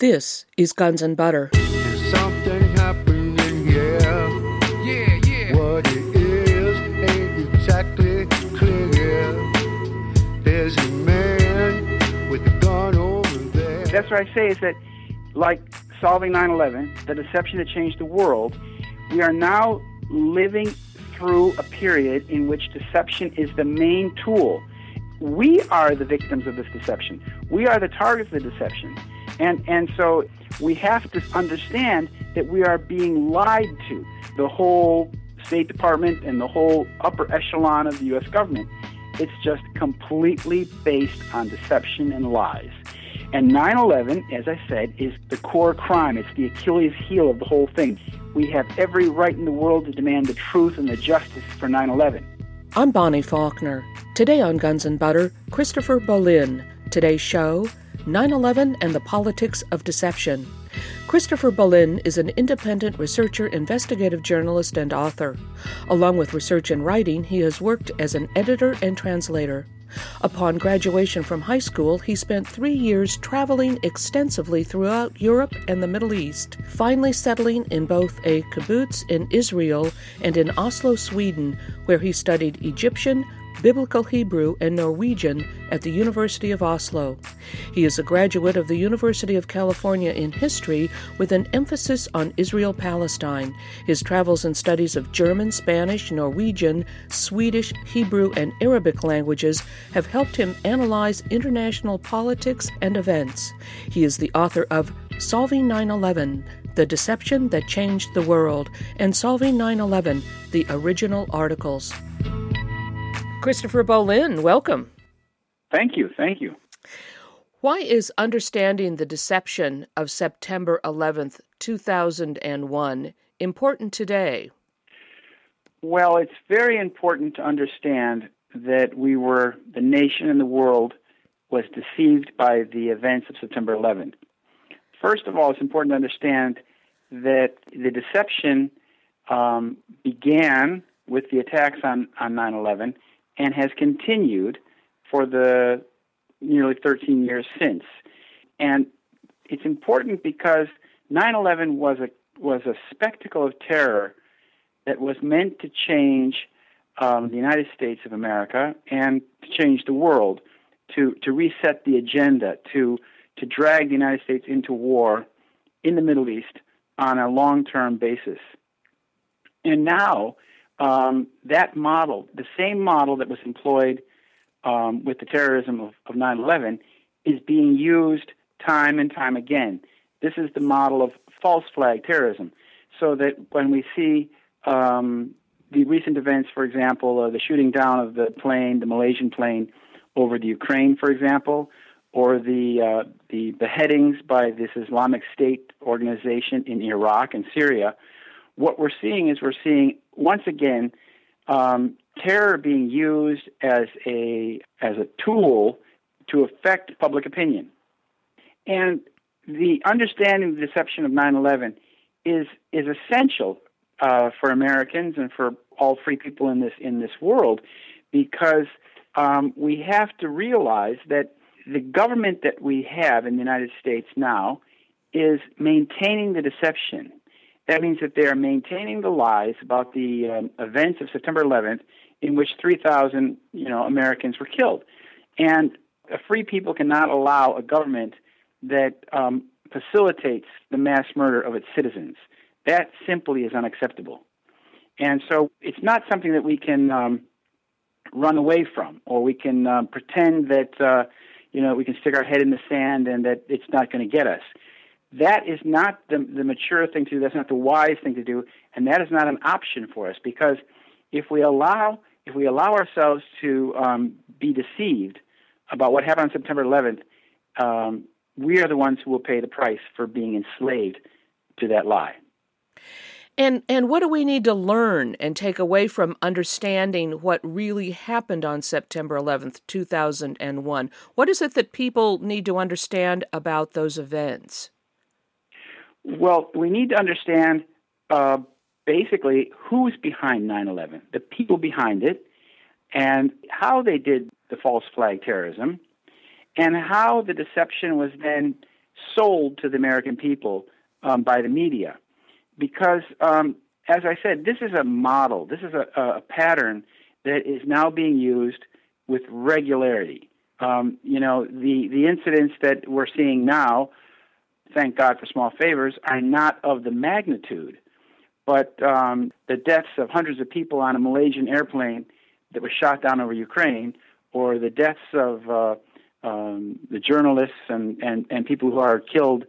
This is Guns and Butter. Something happening here. Yeah, yeah. What it is ain't exactly clear. There's a man with a gun over there. That's what I say is that, like solving 9 11, the deception that changed the world, we are now living through a period in which deception is the main tool. We are the victims of this deception. We are the targets of the deception. And, and so we have to understand that we are being lied to. The whole State Department and the whole upper echelon of the U.S. government, it's just completely based on deception and lies. And 9 11, as I said, is the core crime. It's the Achilles heel of the whole thing. We have every right in the world to demand the truth and the justice for 9 11. I'm Bonnie Faulkner. Today on Guns and Butter, Christopher Bollyn. Today's show 9 11 and the Politics of Deception. Christopher Bollyn is an independent researcher, investigative journalist, and author. Along with research and writing, he has worked as an editor and translator. Upon graduation from high school, he spent three years traveling extensively throughout Europe and the Middle East, finally settling in both a kibbutz in Israel and in Oslo, Sweden, where he studied Egyptian, Biblical Hebrew, and Norwegian at the University of Oslo. He is a graduate of the University of California in history with an emphasis on Israel Palestine. His travels and studies of German, Spanish, Norwegian, Swedish, Hebrew, and Arabic languages have helped him analyze international politics and events. He is the author of Solving 9 11 The Deception That Changed the World and Solving 9 11 The Original Articles. Christopher Bollyn, welcome. Thank you. Thank you. Why is understanding the deception of September 11th, 2001 important today? Well, it's very important to understand that we were, the nation and the world was deceived by the events of September 11th. First of all, it's important to understand that the deception um, began with the attacks on, on 9 11 and has continued for the nearly 13 years since. And it's important because 9/11 was a was a spectacle of terror that was meant to change um, the United States of America and to change the world, to to reset the agenda, to to drag the United States into war in the Middle East on a long-term basis. And now um, that model, the same model that was employed um, with the terrorism of, of 9/11, is being used time and time again. This is the model of false flag terrorism, so that when we see um, the recent events, for example, uh, the shooting down of the plane, the Malaysian plane over the Ukraine, for example, or the uh, the beheadings by this Islamic State organization in Iraq and Syria, what we're seeing is we're seeing once again um, terror being used as a as a tool to affect public opinion, and the understanding of the deception of 9/11 is is essential uh, for Americans and for all free people in this in this world, because um, we have to realize that the government that we have in the United States now is maintaining the deception that means that they are maintaining the lies about the um, events of September 11th, in which 3,000 you know Americans were killed, and a free people cannot allow a government that um, facilitates the mass murder of its citizens. That simply is unacceptable, and so it's not something that we can um, run away from, or we can uh, pretend that uh, you know we can stick our head in the sand and that it's not going to get us that is not the, the mature thing to do. That's not the wise thing to do, and that is not an option for us because if we allow if we allow ourselves to um, be deceived about what happened on September 11th, um, we are the ones who will pay the price for being enslaved to that lie. And and what do we need to learn and take away from understanding what really happened on September 11th, 2001? What is it that people need to understand about those events? Well, we need to understand uh, basically who's behind 9 11, the people behind it, and how they did the false flag terrorism, and how the deception was then sold to the American people um, by the media. Because, um, as I said, this is a model, this is a, a pattern that is now being used with regularity. Um, you know, the, the incidents that we're seeing now, thank God for small favors, are not of the magnitude. But um, the deaths of hundreds of people on a Malaysian airplane that was shot down over Ukraine, or the deaths of uh, um, the journalists and, and, and people who are killed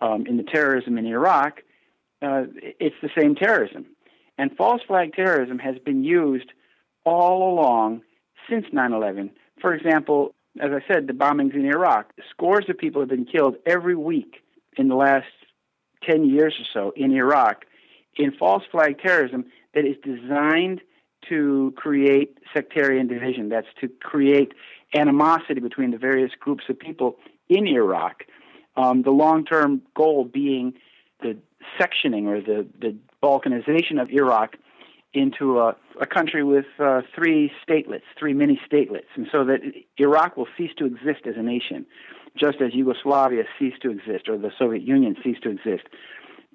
um, in the terrorism in Iraq, uh, it's the same terrorism. And false flag terrorism has been used all along since 9 11. For example, as I said, the bombings in Iraq, scores of people have been killed every week in the last 10 years or so in Iraq in false flag terrorism that is designed to create sectarian division. That's to create animosity between the various groups of people in Iraq. Um, the long term goal being the sectioning or the, the balkanization of Iraq into a, a country with uh, three statelets, three mini statelets, and so that Iraq will cease to exist as a nation, just as Yugoslavia ceased to exist or the Soviet Union ceased to exist.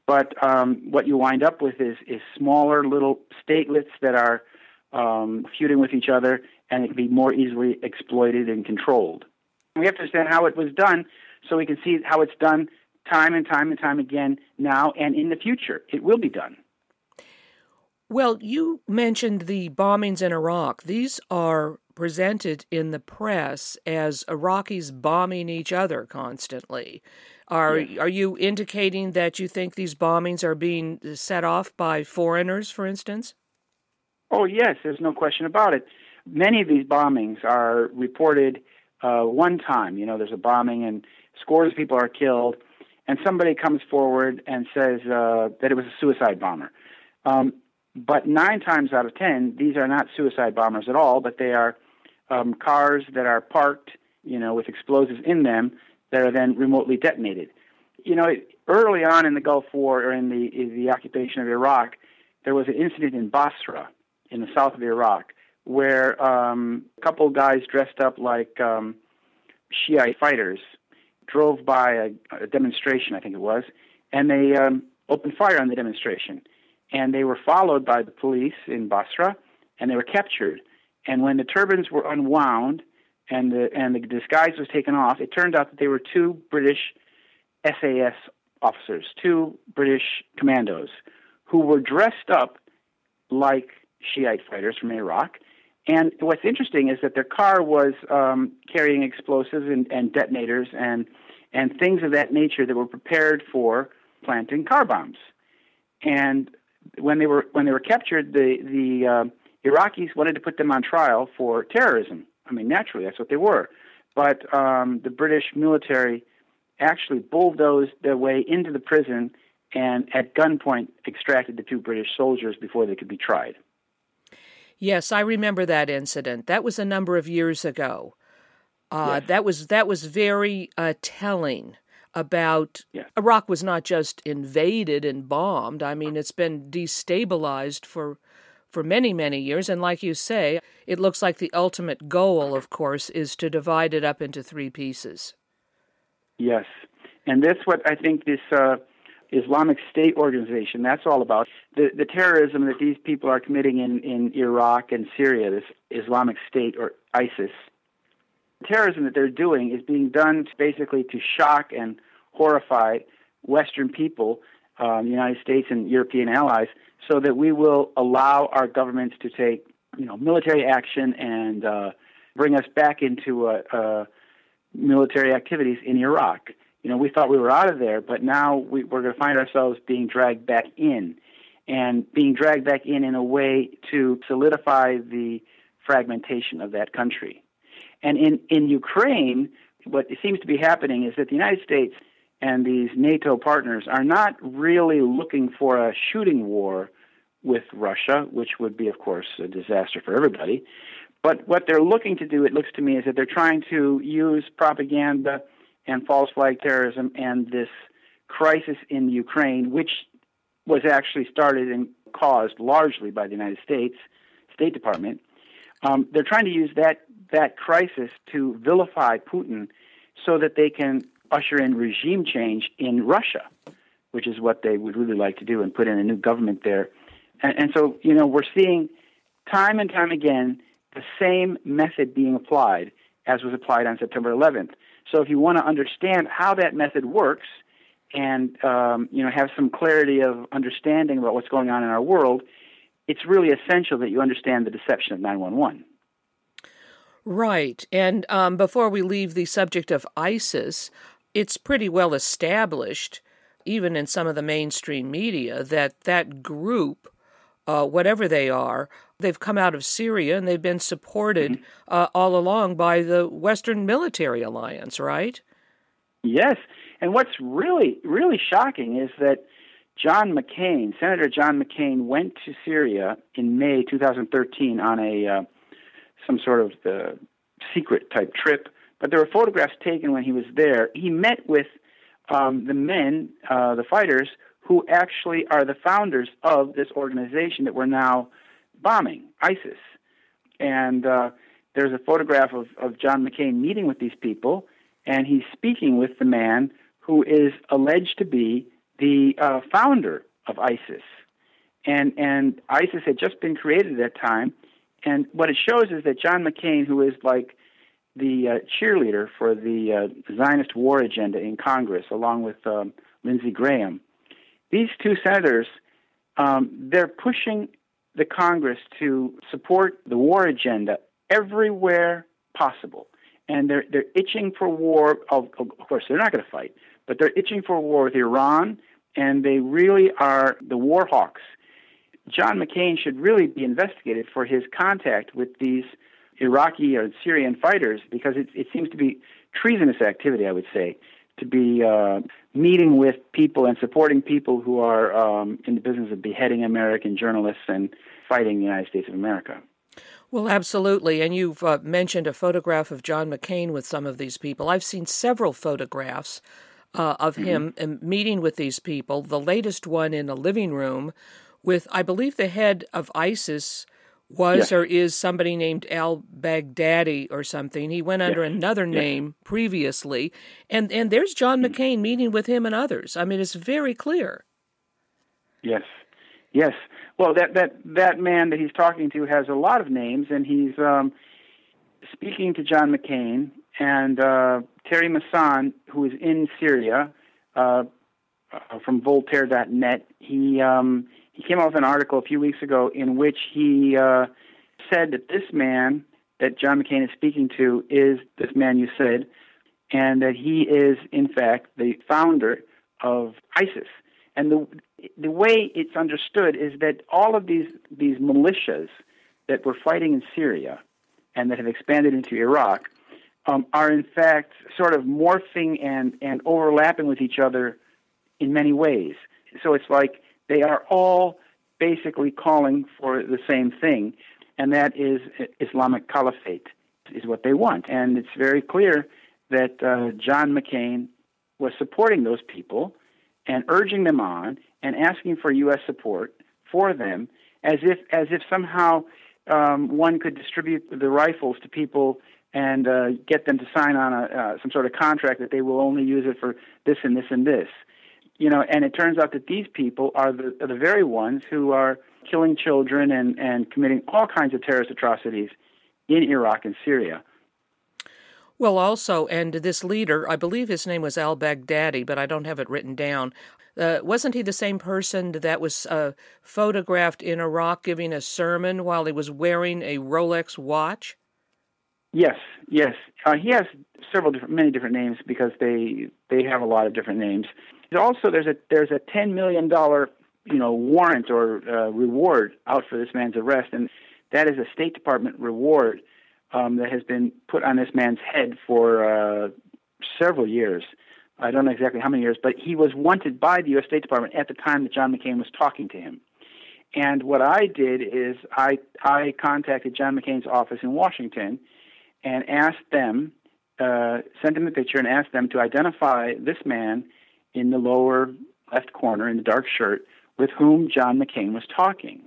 But um, what you wind up with is, is smaller little statelets that are um, feuding with each other and it can be more easily exploited and controlled. We have to understand how it was done so we can see how it's done time and time and time again now and in the future. It will be done. Well, you mentioned the bombings in Iraq. These are presented in the press as Iraqis bombing each other constantly. Are yes. are you indicating that you think these bombings are being set off by foreigners, for instance? Oh yes, there's no question about it. Many of these bombings are reported uh, one time. You know, there's a bombing and scores of people are killed, and somebody comes forward and says uh, that it was a suicide bomber. Um, but nine times out of ten, these are not suicide bombers at all, but they are um, cars that are parked, you know, with explosives in them that are then remotely detonated. You know, early on in the Gulf War or in the in the occupation of Iraq, there was an incident in Basra, in the south of Iraq, where um, a couple guys dressed up like um, Shiite fighters drove by a, a, demonstration, I think it was, and they um, opened fire on the demonstration. And they were followed by the police in Basra, and they were captured. And when the turbans were unwound and the and the disguise was taken off, it turned out that they were two British SAS officers, two British commandos, who were dressed up like Shiite fighters from Iraq. And what's interesting is that their car was um, carrying explosives and, and, detonators and and things of that nature that were prepared for planting car bombs. And when they were when they were captured, the the uh, Iraqis wanted to put them on trial for terrorism. I mean, naturally, that's what they were. But um, the British military actually bulldozed their way into the prison and at gunpoint extracted the two British soldiers before they could be tried. Yes, I remember that incident. That was a number of years ago. Uh, yes. That was that was very uh, telling about yes. Iraq was not just invaded and bombed. I mean, it's been destabilized for for many many years, and like you say, it looks like the ultimate goal, of course, is to divide it up into three pieces. Yes, and that's what I think this uh, Islamic State organization. That's all about the the terrorism that these people are committing in in Iraq and Syria. This Islamic State or ISIS terrorism that they're doing is being done basically to shock and horrify Western people, um, United States and European allies, so that we will allow our governments to take you know military action and uh, bring us back into uh, uh, military activities in Iraq you know, we thought we were out of there, but now we, we're going to find ourselves being dragged back in, and being dragged back in in a way to solidify the fragmentation of that country. And in, in Ukraine, what seems to be happening is that the United States and these NATO partners are not really looking for a shooting war with Russia, which would be, of course, a disaster for everybody. But what they're looking to do, it looks to me, is that they're trying to use propaganda and false flag terrorism and this crisis in Ukraine, which was actually started and caused largely by the United States State Department. Um, they're trying to use that that crisis to vilify Putin, so that they can usher in regime change in Russia, which is what they would really like to do and put in a new government there. And, and so, you know, we're seeing time and time again the same method being applied as was applied on September 11th. So if you want to understand how that method works and um, you know have some clarity of understanding about what's going on in our world, it's really essential that you understand the deception of 911. Right. And um, before we leave the subject of ISIS, it's pretty well established, even in some of the mainstream media, that that group, uh, whatever they are, they've come out of Syria and they've been supported mm-hmm. uh, all along by the Western Military Alliance, right? Yes. And what's really, really shocking is that John McCain, Senator John McCain, went to Syria in May 2013 on a uh, some sort of uh, secret type trip. But there were photographs taken when he was there. He met with um, the men, uh, the fighters, who actually are the founders of this organization that we're now bombing, ISIS. And uh, there's a photograph of, of John McCain meeting with these people, and he's speaking with the man who is alleged to be the uh, founder of ISIS. And, and ISIS had just been created at that time. And what it shows is that John McCain, who is like the uh, cheerleader for the uh, Zionist war agenda in Congress, along with um, Lindsey Graham, these two senators, um, they're pushing the Congress to support the war agenda everywhere possible. And they're, they're itching for war. Of, of course, they're not going to fight, but they're itching for war with Iran, and they really are the war hawks. John McCain should really be investigated for his contact with these Iraqi or Syrian fighters because it, it seems to be treasonous activity, I would say, to be uh, meeting with people and supporting people who are um, in the business of beheading American journalists and fighting the United States of America. Well, absolutely. And you've uh, mentioned a photograph of John McCain with some of these people. I've seen several photographs uh, of him mm-hmm. meeting with these people. The latest one in a living room with, I believe, the head of ISIS was yes. or is somebody named Al Baghdadi or something. He went under yes. another name yes. previously, and and there's John mm-hmm. McCain meeting with him and others. I mean, it's very clear. Yes, yes. Well, that that that man that he's talking to has a lot of names, and he's um, speaking to John McCain and uh, Thierry Meyssan, who is in Syria, uh, uh from Voltaire.net. He um, he came out with an article a few weeks ago in which he uh, said that this man that John McCain is speaking to is this man you said, and that he is in fact the founder of ISIS. And the the way it's understood is that all of these these militias that were fighting in Syria and that have expanded into Iraq um, are in fact sort of morphing and and overlapping with each other in many ways. So it's like they are all basically calling for the same thing, and that is Islamic Caliphate, is what they want. And it's very clear that uh, John McCain was supporting those people and urging them on and asking for U.S. support for them, as if as if somehow um, one could distribute the rifles to people and uh, get them to sign on a, uh, some sort of contract that they will only use it for this and this and this you know, and it turns out that these people are the, are the very ones who are killing children and, and committing all kinds of terrorist atrocities in Iraq and Syria. Well, also, and this leader, I believe his name was al Baghdadi, but I don't have it written down. Uh, wasn't he the same person that was uh, photographed in Iraq giving a sermon while he was wearing a Rolex watch? Yes, yes. Uh, he has several different, many different names because they they have a lot of different names. Also, there's a there's a ten million dollar you know warrant or uh, reward out for this man's arrest, and that is a State Department reward um, that has been put on this man's head for uh, several years. I don't know exactly how many years, but he was wanted by the U.S. State Department at the time that John McCain was talking to him. And what I did is I I contacted John McCain's office in Washington and asked them, uh, sent them the picture and asked them to identify this man in the lower left corner in the dark shirt with whom John McCain was talking.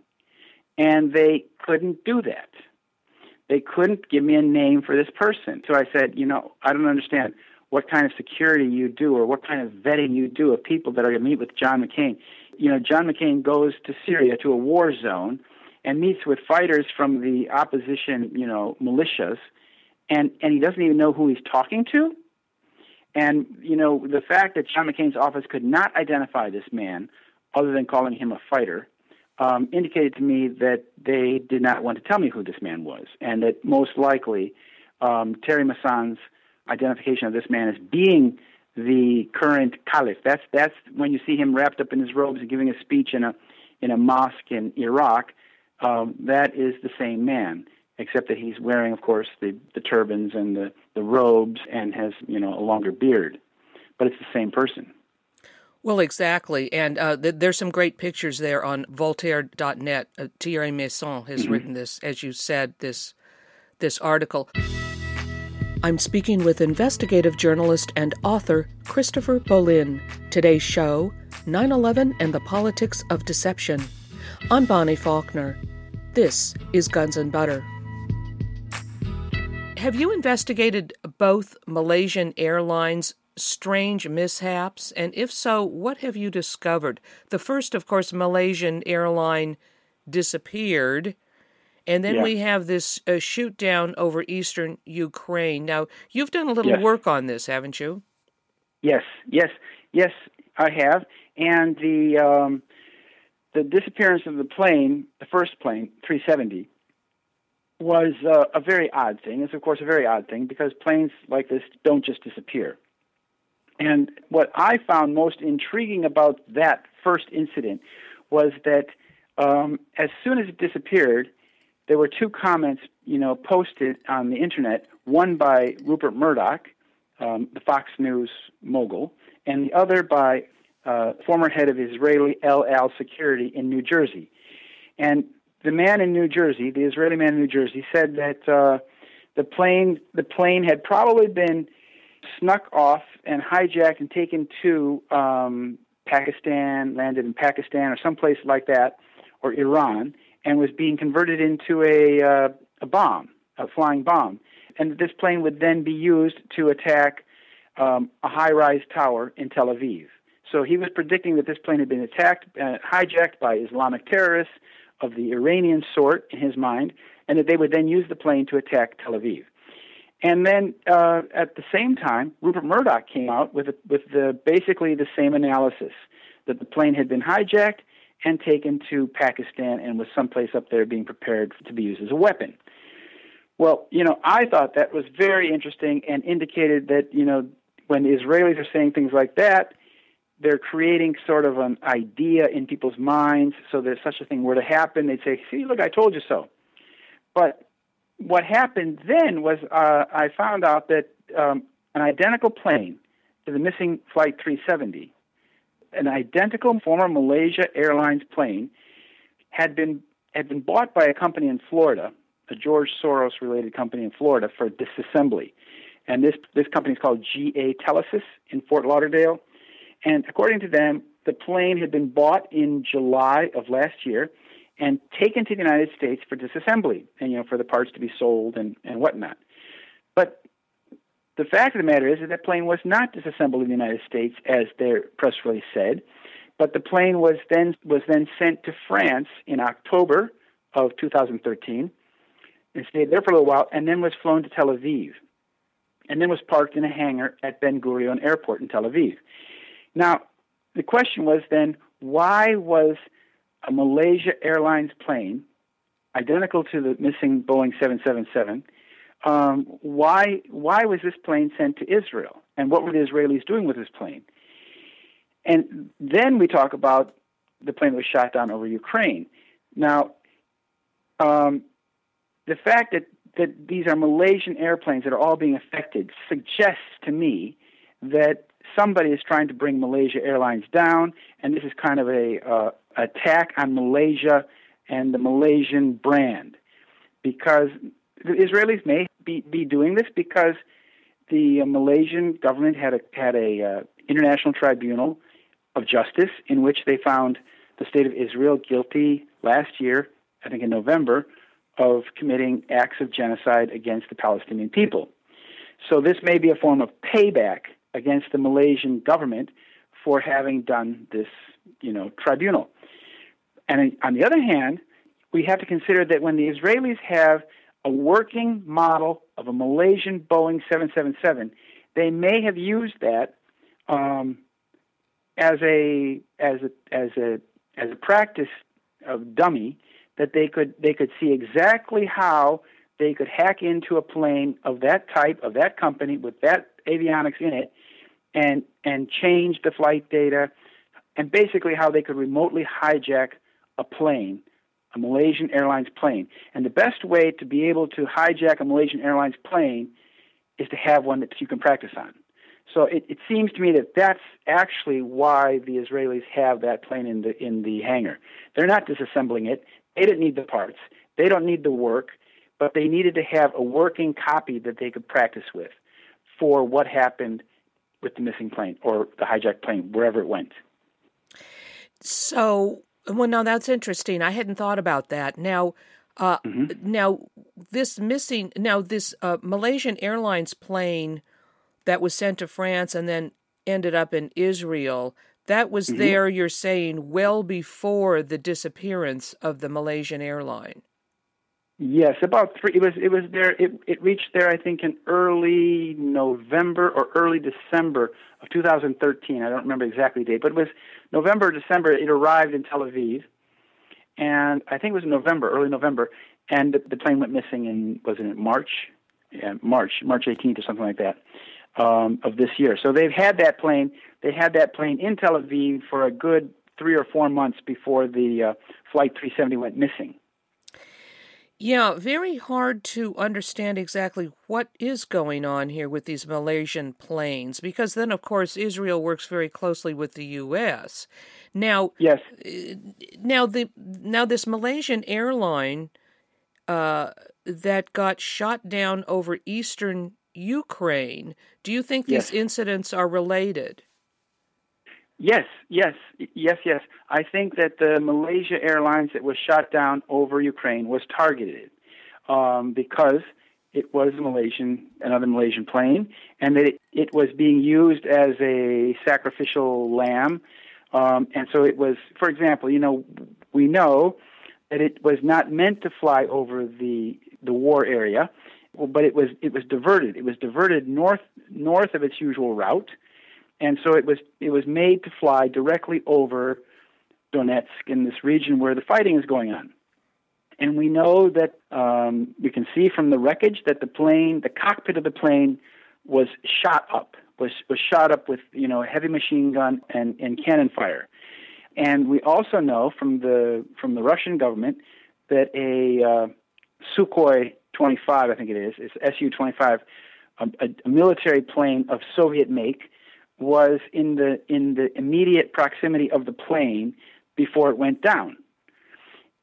And they couldn't do that. They couldn't give me a name for this person. So I said, you know, I don't understand. what kind of security you do or what kind of vetting you do of people that are going to meet with John McCain. You know, John McCain goes to Syria to a war zone and meets with fighters from the opposition, you know, militias, and and he doesn't even know who he's talking to. And you know, the fact that John McCain's office could not identify this man, other than calling him a fighter, um, indicated to me that they did not want to tell me who this man was, and that most likely um, Thierry Meyssan's identification of this man as being the current caliph. That's that's when you see him wrapped up in his robes and giving a speech in a in a mosque in Iraq. Um, that is the same man, except that he's wearing, of course, the, the turbans and the, the robes and has you know a longer beard, but it's the same person. Well, exactly. And uh, th- there's some great pictures there on Voltaire.net. Uh, Thierry Meyssan has mm-hmm. written this, as you said, this this article. I'm speaking with investigative journalist and author Christopher Bollyn. Today's show 9 11 and the Politics of Deception. I'm Bonnie Faulkner. This is Guns and Butter. Have you investigated both Malaysian Airlines strange mishaps? And if so, what have you discovered? The first, of course, Malaysian airline disappeared and then yeah. we have this uh, shoot down over eastern Ukraine. Now, you've done a little yes. work on this, haven't you? Yes, yes, yes, I have. And the um, the disappearance of the plane, the first plane, 370, was uh, a very odd thing. It's of course a very odd thing because planes like this don't just disappear. And what I found most intriguing about that first incident was that um, as soon as it disappeared, there were two comments, you know, posted on the internet. One by Rupert Murdoch, um, the Fox News mogul, and the other by uh, former head of Israeli El Al Security in New Jersey. And the man in New Jersey, the Israeli man in New Jersey, said that uh, the plane the plane had probably been snuck off and hijacked and taken to um, Pakistan, landed in Pakistan or someplace like that, or Iran, and was being converted into a, uh, a bomb, a flying bomb. And this plane would then be used to attack um, a high rise tower in Tel Aviv. So he was predicting that this plane had been attacked, uh, hijacked by Islamic terrorists of the Iranian sort in his mind, and that they would then use the plane to attack Tel Aviv. And then uh, at the same time, Rupert Murdoch came out with a, with the, basically the same analysis that the plane had been hijacked and taken to Pakistan and was someplace up there being prepared to be used as a weapon. Well, you know, I thought that was very interesting and indicated that, you know, when the Israelis are saying things like that, they're creating sort of an idea in people's minds so that if such a thing were to happen, they'd say, see, look, I told you so. But what happened then was uh, I found out that um, an identical plane to the missing Flight 370 an identical former Malaysia Airlines plane had been had been bought by a company in Florida, a George Soros related company in Florida for disassembly. And this this company is called GA Telesis in Fort Lauderdale. And according to them, the plane had been bought in July of last year and taken to the United States for disassembly and you know for the parts to be sold and, and whatnot. But the fact of the matter is that that plane was not disassembled in the United States, as their press release said, but the plane was then was then sent to France in October of 2013 and stayed there for a little while, and then was flown to Tel Aviv, and then was parked in a hangar at Ben Gurion Airport in Tel Aviv. Now, the question was then, why was a Malaysia Airlines plane, identical to the missing Boeing 777, um, why why was this plane sent to Israel, and what were the Israelis doing with this plane? And then we talk about the plane that was shot down over Ukraine. Now, um, the fact that that these are Malaysian airplanes that are all being affected suggests to me that somebody is trying to bring Malaysia Airlines down, and this is kind of a uh, attack on Malaysia and the Malaysian brand, because the Israelis may be, be doing this because the uh, Malaysian government had a had a uh, international tribunal of justice in which they found the state of Israel guilty last year, I think in November, of committing acts of genocide against the Palestinian people. So this may be a form of payback against the Malaysian government for having done this, you know, tribunal. And on the other hand, we have to consider that when the Israelis have a working model of a Malaysian Boeing 777, they may have used that um, as a as a as a as a practice of dummy that they could they could see exactly how they could hack into a plane of that type of that company with that avionics in it and and change the flight data and basically how they could remotely hijack a plane a Malaysian Airlines plane and the best way to be able to hijack a Malaysian Airlines plane is to have one that you can practice on so it, it seems to me that that's actually why the Israelis have that plane in the in the hangar. They're not disassembling it. They didn't need the parts. They don't need the work, but they needed to have a working copy that they could practice with for what happened with the missing plane or the hijacked plane, wherever it went. So, well, now that's interesting. I hadn't thought about that. Now, uh, mm-hmm. now this missing, now this uh, Malaysian Airlines plane that was sent to France and then ended up in Israel. That was mm-hmm. there, you're saying, well before the disappearance of the Malaysian airline. Yes, about three. It was it was there. It it reached there, I think, in early November or early December of 2013. I don't remember exactly the date, but it was November, December. It arrived in Tel Aviv, and I think it was November, early November, and the, the plane went missing in wasn't it March? Yeah, March, March 18th or something like that um, of this year. So they've had that plane. They had that plane in Tel Aviv for a good three or four months before the uh, flight 370 went missing. Yeah, very hard to understand exactly what is going on here with these Malaysian planes because then, of course, Israel works very closely with the U.S. Now, yes, uh, now the now this Malaysian airline uh, that got shot down over eastern Ukraine. Do you think these yes. incidents are related? Yes, yes, yes, yes. I think that the Malaysia Airlines that was shot down over Ukraine was targeted um, because it was a Malaysian, another Malaysian plane, and that it, it was being used as a sacrificial lamb. Um, and so it was, for example, you know, we know that it was not meant to fly over the the war area but it was it was diverted. It was diverted north north of its usual route, and so it was it was made to fly directly over Donetsk in this region where the fighting is going on. And we know that um, we can see from the wreckage that the plane, the cockpit of the plane, was shot up, was was shot up with you know heavy machine gun and, and cannon fire. And we also know from the from the Russian government that a uh, Sukhoi 25, I think it is, it's Su 25, a, a, military plane of Soviet make, was in the in the immediate proximity of the plane before it went down,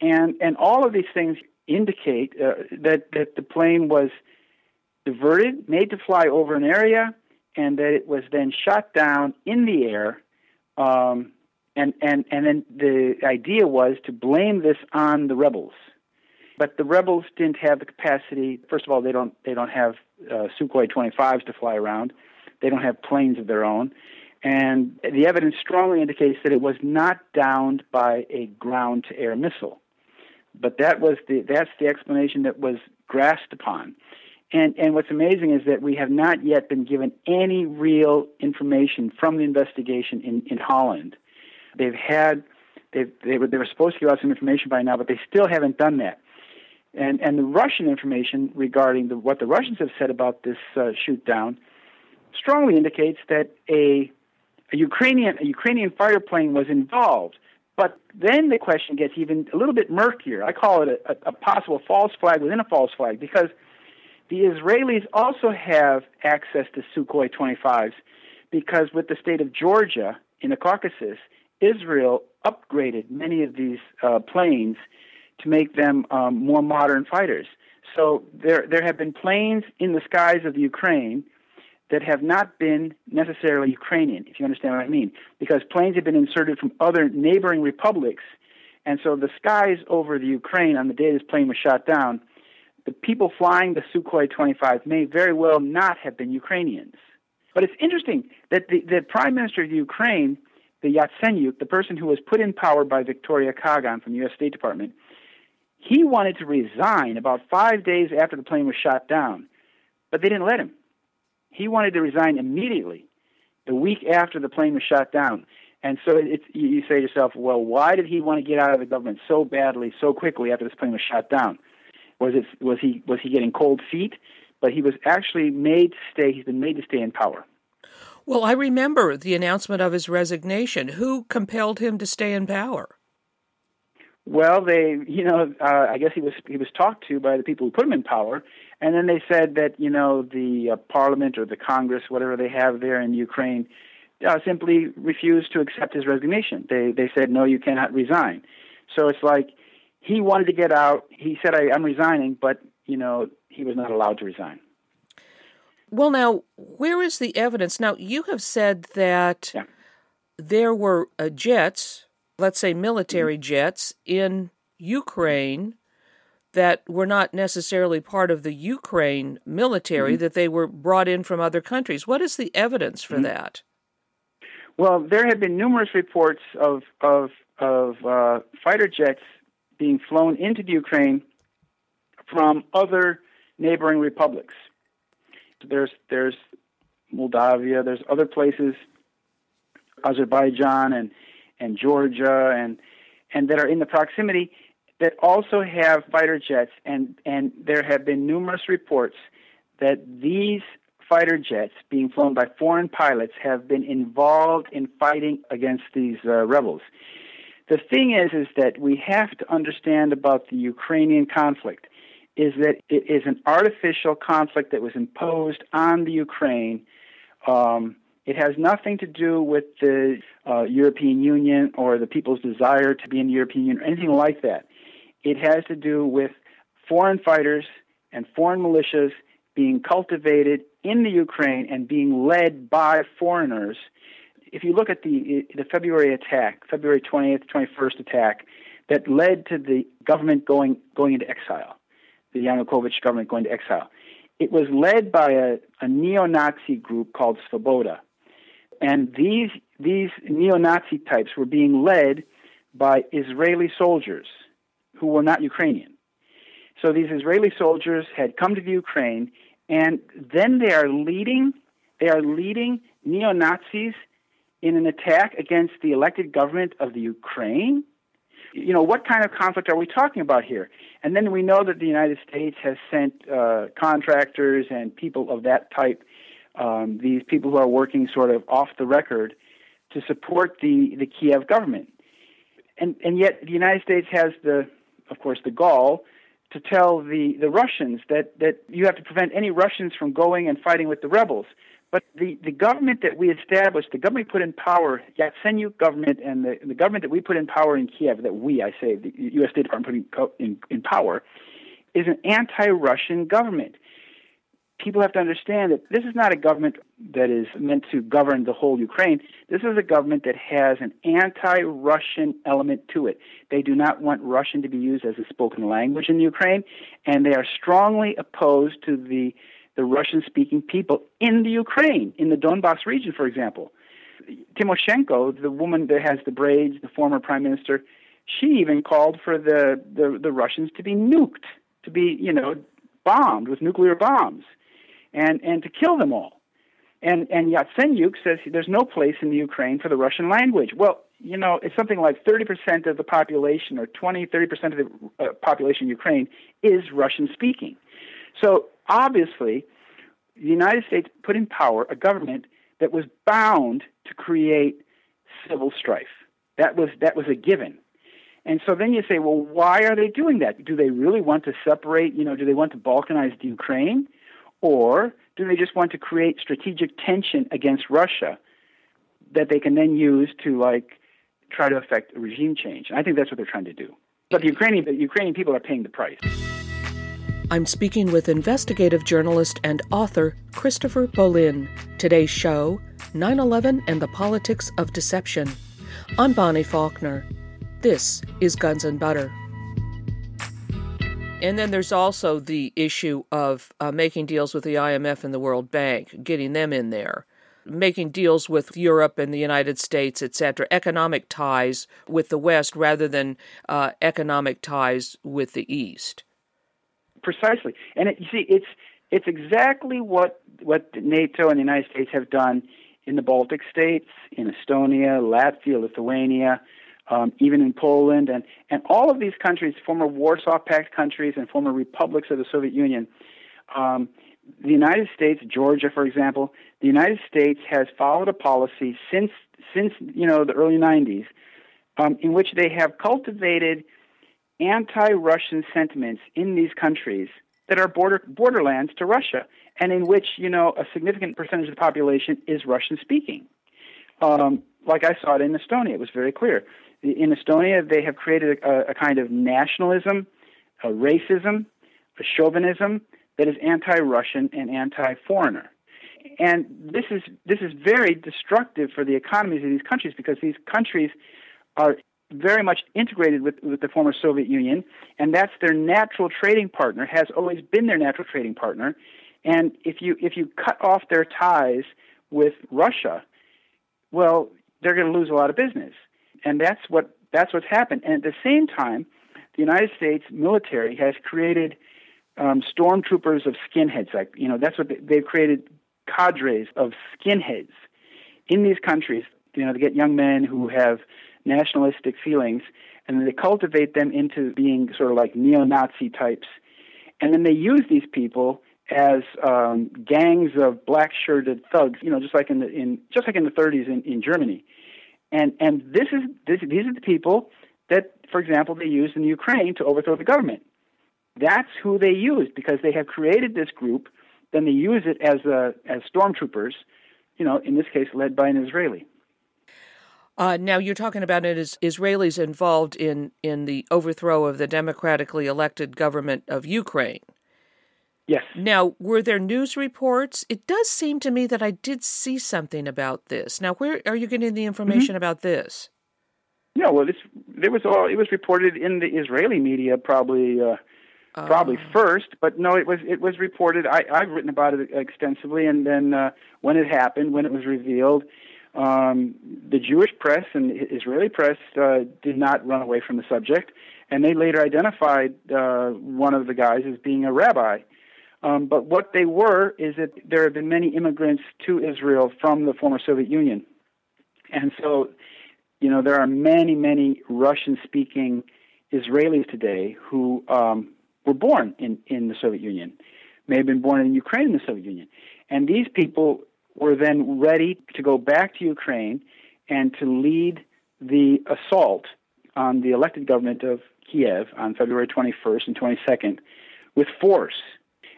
and and all of these things indicate uh, that that the plane was diverted, made to fly over an area, and that it was then shot down in the air. Um, and, and, and then the idea was to blame this on the rebels but the rebels didn't have the capacity. First of all, they don't they don't have uh, Sukhoi 25s to fly around. They don't have planes of their own, and the evidence strongly indicates that it was not downed by a ground to air missile. But that was the that's the explanation that was grasped upon. And and what's amazing is that we have not yet been given any real information from the investigation in, in Holland. They've had they they were they were supposed to give us some information by now, but they still haven't done that. And and the Russian information regarding the, what the Russians have said about this uh, shoot down strongly indicates that a, a Ukrainian a Ukrainian fighter plane was involved. But then the question gets even a little bit murkier. I call it a, a, a possible false flag within a false flag because the Israelis also have access to Sukhoi 25s because with the state of Georgia in the Caucasus, Israel upgraded many of these uh, planes to make them um, more modern fighters. So there, there have been planes in the skies of Ukraine that have not been necessarily Ukrainian, if you understand what I mean, because planes have been inserted from other neighboring republics, and so the skies over the Ukraine on the day this plane was shot down, the people flying the Sukhoi 25 may very well not have been Ukrainians. But it's interesting that the, the Prime Minister of Ukraine, the Yatsenyuk, the person who was put in power by Victoria Kagan from the U.S. State Department, he wanted to resign about five days after the plane was shot down, but they didn't let him. He wanted to resign immediately, the week after the plane was shot down. And so it's, you say to yourself, well, why did he want to get out of the government so badly, so quickly after this plane was shot down? Was it was he was he getting cold feet? But he was actually made to stay. He's been made to stay in power. Well, I remember the announcement of his resignation. Who compelled him to stay in power? Well, they, you know, uh, I guess he was he was talked to by the people who put him in power, and then they said that you know the uh, Parliament or the Congress, whatever they have there in Ukraine, uh, simply refused to accept his resignation. They they said no, you cannot resign. So it's like he wanted to get out. He said, I, "I'm resigning," but you know he was not allowed to resign. Well, now where is the evidence? Now you have said that yeah. there were uh, jets, let's say military mm-hmm. jets, in Ukraine that were not necessarily part of the Ukraine military, mm-hmm. that they were brought in from other countries. What is the evidence for mm-hmm. that? Well, there have been numerous reports of of of uh, fighter jets being flown into the Ukraine from other neighboring republics. There's there's Moldavia, there's other places, Azerbaijan and and Georgia and and that are in the proximity that also have fighter jets and and there have been numerous reports that these fighter jets being flown by foreign pilots have been involved in fighting against these uh, rebels. The thing is, is that we have to understand about the Ukrainian conflict is that it is an artificial conflict that was imposed on the Ukraine. Um, it has nothing to do with the uh, European Union or the people's desire to be in the European Union or anything like that. It has to do with foreign fighters and foreign militias being cultivated in the Ukraine and being led by foreigners. If you look at the the February attack, February 20th, 21st attack, that led to the government going going into exile, the Yanukovych government going to exile, it was led by a, a neo-Nazi group called Svoboda, and these these neo-Nazi types were being led by Israeli soldiers who were not Ukrainian. So these Israeli soldiers had come to the Ukraine, and then they are leading they are leading neo Nazis in an attack against the elected government of the Ukraine? You know, what kind of conflict are we talking about here? And then we know that the United States has sent uh, contractors and people of that type, um, these people who are working sort of off the record, to support the, the Kiev government. And, and yet the United States has the, of course, the gall to tell the, the Russians that, that you have to prevent any Russians from going and fighting with the rebels. But the, the government that we established, the government put in power, Yatsenyuk government, and the, the government that we put in power in Kiev, that we, I say, the U.S. State Department put in, in, in power, is an anti-Russian government. People have to understand that this is not a government that is meant to govern the whole Ukraine. This is a government that has an anti-Russian element to it. They do not want Russian to be used as a spoken language in Ukraine, and they are strongly opposed to the the Russian speaking people in the Ukraine, in the Donbass region, for example. Timoshenko, the woman that has the braids, the former prime minister, she even called for the, the, the Russians to be nuked, to be, you know, bombed with nuclear bombs, and, and to kill them all. And, and Yatsenyuk says there's no place in the Ukraine for the Russian language. Well, you know, it's something like 30% of the population or 20, 30% of the uh, population in Ukraine is Russian speaking. So obviously, the United States put in power a government that was bound to create civil strife. That was that was a given. And so then you say, well, why are they doing that? Do they really want to separate, you know, do they want to balkanize the Ukraine? Or do they just want to create strategic tension against Russia that they can then use to like try to affect a regime change? And I think that's what they're trying to do. But the Ukrainian the Ukrainian people are paying the price. I'm speaking with investigative journalist and author Christopher Bollyn. Today's show 9 11 and the Politics of Deception. I'm Bonnie Faulkner. This is Guns and Butter. And then there's also the issue of uh, making deals with the IMF and the World Bank, getting them in there, making deals with Europe and the United States, etc., economic ties with the West rather than uh, economic ties with the East. Precisely, and it, you see, it's it's exactly what what NATO and the United States have done in the Baltic states, in Estonia, Latvia, Lithuania, um, even in Poland, and, and all of these countries, former Warsaw Pact countries and former republics of the Soviet Union. Um, the United States, Georgia, for example, the United States has followed a policy since since you know the early '90s, um, in which they have cultivated anti-Russian sentiments in these countries that are border borderlands to Russia, and in which you know a significant percentage of the population is Russian speaking. Um, like I saw it in Estonia, it was very clear. In Estonia, they have created a, a kind of nationalism, a racism, a chauvinism that is anti-Russian and anti-foreigner. And this is this is very destructive for the economies of these countries because these countries are very much integrated with, with the former Soviet Union, and that's their natural trading partner, has always been their natural trading partner. And if you if you cut off their ties with Russia, well, they're going to lose a lot of business, and that's what that's what's happened. And at the same time, the United States military has created um, stormtroopers of skinheads. Like you know, that's what they, they've created cadres of skinheads in these countries. You know, to get young men who have nationalistic feelings, and they cultivate them into being sort of like neo-Nazi types, and then they use these people as um, gangs of black-shirted thugs. You know, just like in the in just like in the 30s in, in Germany, and and this is this, these are the people that, for example, they used in Ukraine to overthrow the government. That's who they use because they have created this group. Then they use it as a, as stormtroopers. You know, in this case, led by an Israeli. Uh, now you're talking about it as Israelis involved in in the overthrow of the democratically elected government of Ukraine. Yes. Now, were there news reports? It does seem to me that I did see something about this. Now, where are you getting the information mm-hmm. about this? Yeah, well, this there was all it was reported in the Israeli media probably uh, uh, probably first, but no, it was it was reported. I I've written about it extensively, and then uh, when it happened, when it was revealed, um, the Jewish press and Israeli press uh, did not run away from the subject, and they later identified uh, one of the guys as being a rabbi. Um, but what they were is that there have been many immigrants to Israel from the former Soviet Union, and so you know there are many many Russian-speaking Israelis today who um, were born in in the Soviet Union, may have been born in Ukraine in the Soviet Union, and these people were then ready to go back to Ukraine and to lead the assault on the elected government of Kiev on February 21st and 22nd with force.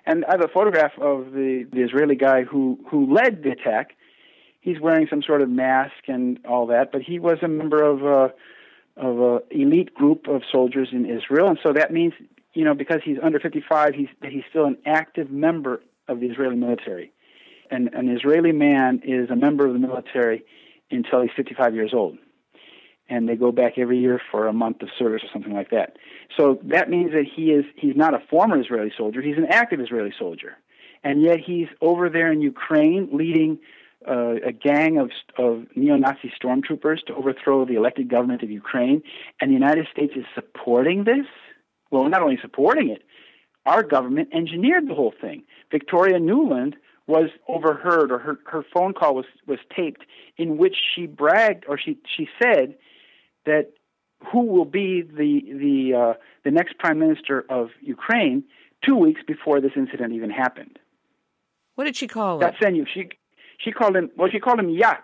And I have a photograph of the, the Israeli guy who, who led the attack. He's wearing some sort of mask and all that, but he was a member of a, of a elite group of soldiers in Israel, and so that means, you know, because he's under 55, he's he's still an active member of the Israeli military and an Israeli man is a member of the military until he's 55 years old. And they go back every year for a month of service or something like that. So that means that he is he's not a former Israeli soldier, he's an active Israeli soldier. And yet he's over there in Ukraine leading uh, a gang of, of neo-Nazi stormtroopers to overthrow the elected government of Ukraine, and the United States is supporting this. Well, not only supporting it, our government engineered the whole thing. Victoria Nuland was overheard or her, her phone call was, was taped in which she bragged or she, she said that who will be the the uh, the next prime minister of Ukraine two weeks before this incident even happened. What did she call him? Yatsenyuk. She she called him well. She called him Yats.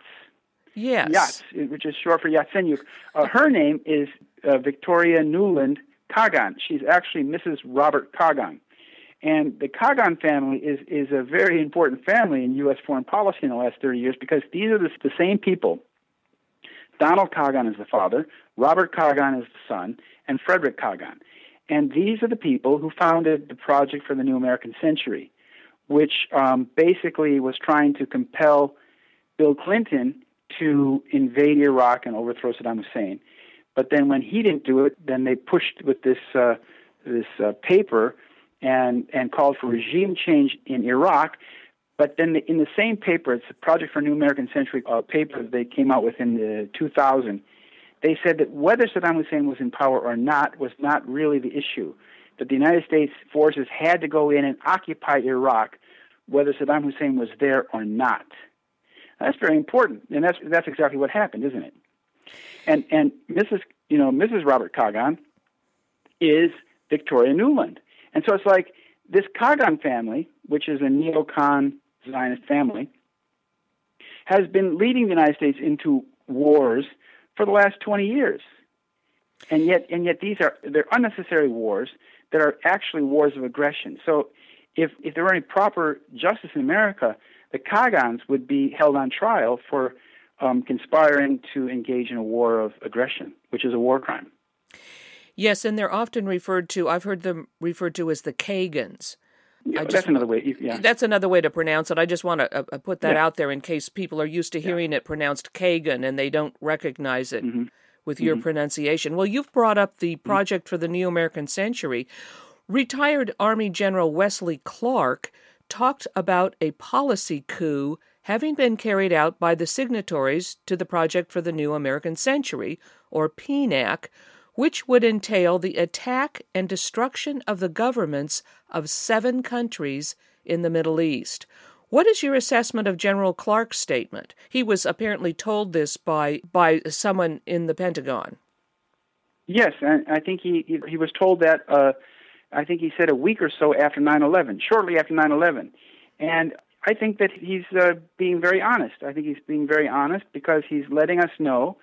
Yes. Yats, which is short for Yatsenyuk. Uh, her name is uh, Victoria Nuland Kagan. She's actually Mrs. Robert Kagan. And the Kagan family is, is a very important family in U.S. foreign policy in the last 30 years because these are the, the same people. Donald Kagan is the father, Robert Kagan is the son, and Frederick Kagan. And these are the people who founded the Project for the New American Century, which um, basically was trying to compel Bill Clinton to invade Iraq and overthrow Saddam Hussein. But then when he didn't do it, then they pushed with this uh, this uh, paper and and called for regime change in Iraq. But then the, in the same paper, it's a Project for New American Century uh, paper they came out with in the 2000. They said that whether Saddam Hussein was in power or not was not really the issue. That the United States forces had to go in and occupy Iraq, whether Saddam Hussein was there or not. That's very important, and that's that's exactly what happened, isn't it? And and Mrs. You know Mrs. Robert Kagan is Victoria Nuland, and so it's like this Kagan family, which is a neocon Zionist family, has been leading the United States into wars for the last 20 years. And yet, and yet these are they're unnecessary wars that are actually wars of aggression. So, if if there were any proper justice in America, the Kagans would be held on trial for um, conspiring to engage in a war of aggression, which is a war crime. Yes, and they're often referred to. I've heard them referred to as the Kagans. Yeah, that's another way. Yeah, that's another way to pronounce it. I just want to uh, uh, put that yeah. out there in case people are used to hearing yeah. it pronounced Kagan and they don't recognize it mm-hmm. with your mm-hmm. pronunciation. Well, you've brought up the mm-hmm. Project for the New American Century. Retired Army General Wesley Clark talked about a policy coup having been carried out by the signatories to the Project for the New American Century, or PNAC, which would entail the attack and destruction of the governments of seven countries in the Middle East. What is your assessment of General Clark's statement? He was apparently told this by by someone in the Pentagon. Yes, I think he he, was told that. Uh, I think he said a week or so after 9/11, shortly after 9/11, and I think that he's uh, being very honest. I think he's being very honest because he's letting us know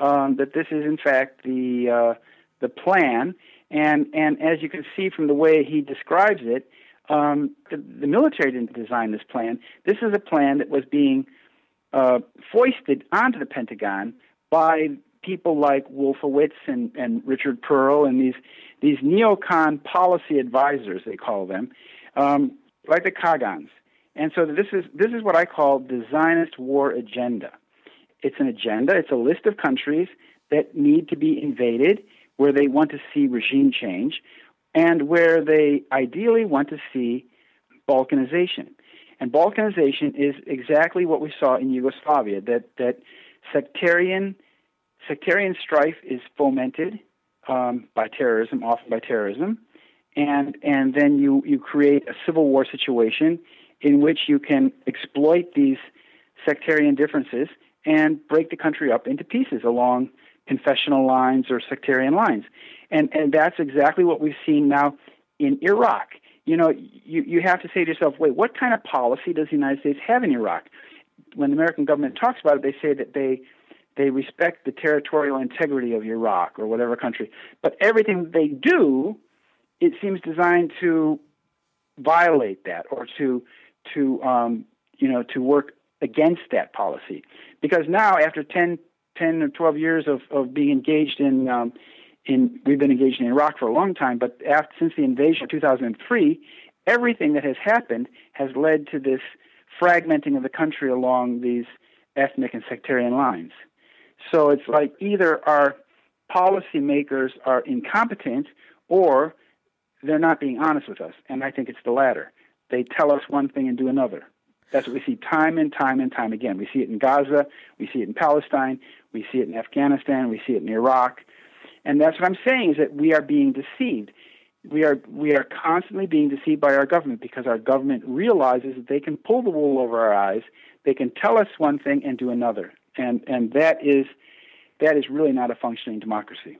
um, that this is in fact the uh, the plan, and and as you can see from the way he describes it, um, the, the, military didn't design this plan. This is a plan that was being uh, foisted onto the Pentagon by people like Wolfowitz and, and Richard Perle and these these neocon policy advisors they call them, um, like the Kagans. And so this is this is what I call the Zionist war agenda. It's an agenda, it's a list of countries that need to be invaded, where they want to see regime change, and where they ideally want to see balkanization. And balkanization is exactly what we saw in Yugoslavia that, that sectarian, sectarian strife is fomented um, by terrorism, often by terrorism. And, and then you, you create a civil war situation in which you can exploit these sectarian differences and break the country up into pieces along confessional lines or sectarian lines. And, and that's exactly what we've seen now in Iraq. You know, you, you have to say to yourself, wait, what kind of policy does the United States have in Iraq? When the American government talks about it, they say that they they respect the territorial integrity of Iraq or whatever country. But everything they do, it seems designed to violate that or to to um, you know to work against that policy. Because now, after 10, 10 or 12 years of, of being engaged in, um, in, we've been engaged in Iraq for a long time, but after, since the invasion of 2003, everything that has happened has led to this fragmenting of the country along these ethnic and sectarian lines. So it's like either our policymakers are incompetent or they're not being honest with us. And I think it's the latter. They tell us one thing and do another. That's what we see time and time and time again. We see it in Gaza, we see it in Palestine, we see it in Afghanistan, we see it in Iraq. And that's what I'm saying is that we are being deceived. We are we are constantly being deceived by our government because our government realizes that they can pull the wool over our eyes. They can tell us one thing and do another. And and that is that is really not a functioning democracy.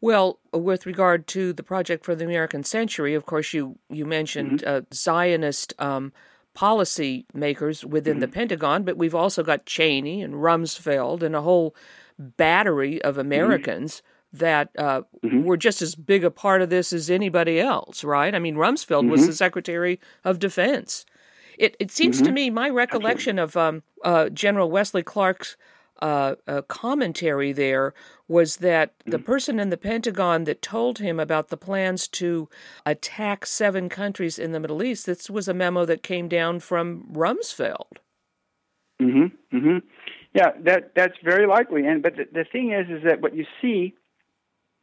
Well, with regard to the Project for the American Century, of course, you you mentioned mm-hmm. uh, Zionist um, policy makers within mm-hmm. the Pentagon, but we've also got Cheney and Rumsfeld and a whole battery of mm-hmm. Americans mm-hmm. that uh, mm-hmm. were just as big a part of this as anybody else, right? I mean, Rumsfeld was mm-hmm. the Secretary of Defense. It, it seems to mm-hmm. me, my recollection Absolutely. of um, uh, General Wesley Clark's uh, commentary there was that the mm. person in the Pentagon that told him about the plans to attack seven countries in the Middle East, this was a memo that came down from Rumsfeld. Mm-hmm. Mm-hmm. Yeah, that that's very likely. And but the, the thing is, is that what you see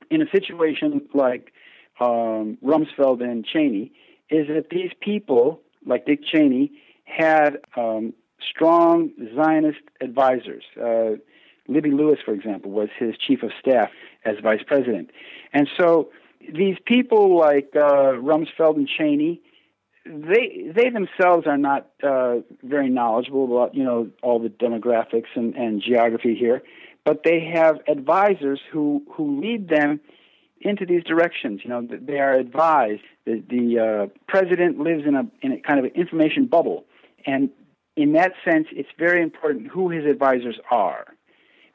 in a situation like um, Rumsfeld and Cheney is that these people, like Dick Cheney, had um, strong Zionist advisors. Uh, Libby Lewis, for example, was his chief of staff as vice president. And so these people like uh, Rumsfeld and Cheney, they they themselves are not uh, very knowledgeable about you know all the demographics and, and geography here, but they have advisors who who lead them into these directions. You know, they are advised. The, the uh, president lives in a in a kind of an information bubble, and in that sense, it's very important who his advisors are.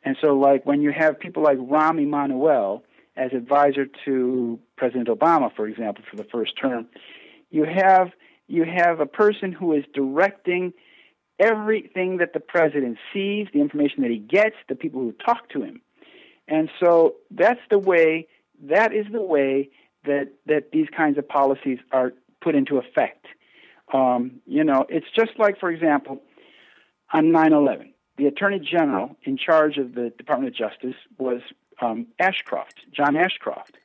And so, like when you have people like Rahm Emanuel as advisor to President Obama, for example, for the first term, you have you have a person who is directing everything that the president sees, the information that he gets, the people who talk to him. And so that's the way that is the way that that these kinds of policies are put into effect. Um, you know, it's just like, for example, on 9/11 the Attorney General in charge of the Department of Justice was um, Ashcroft, John Ashcroft.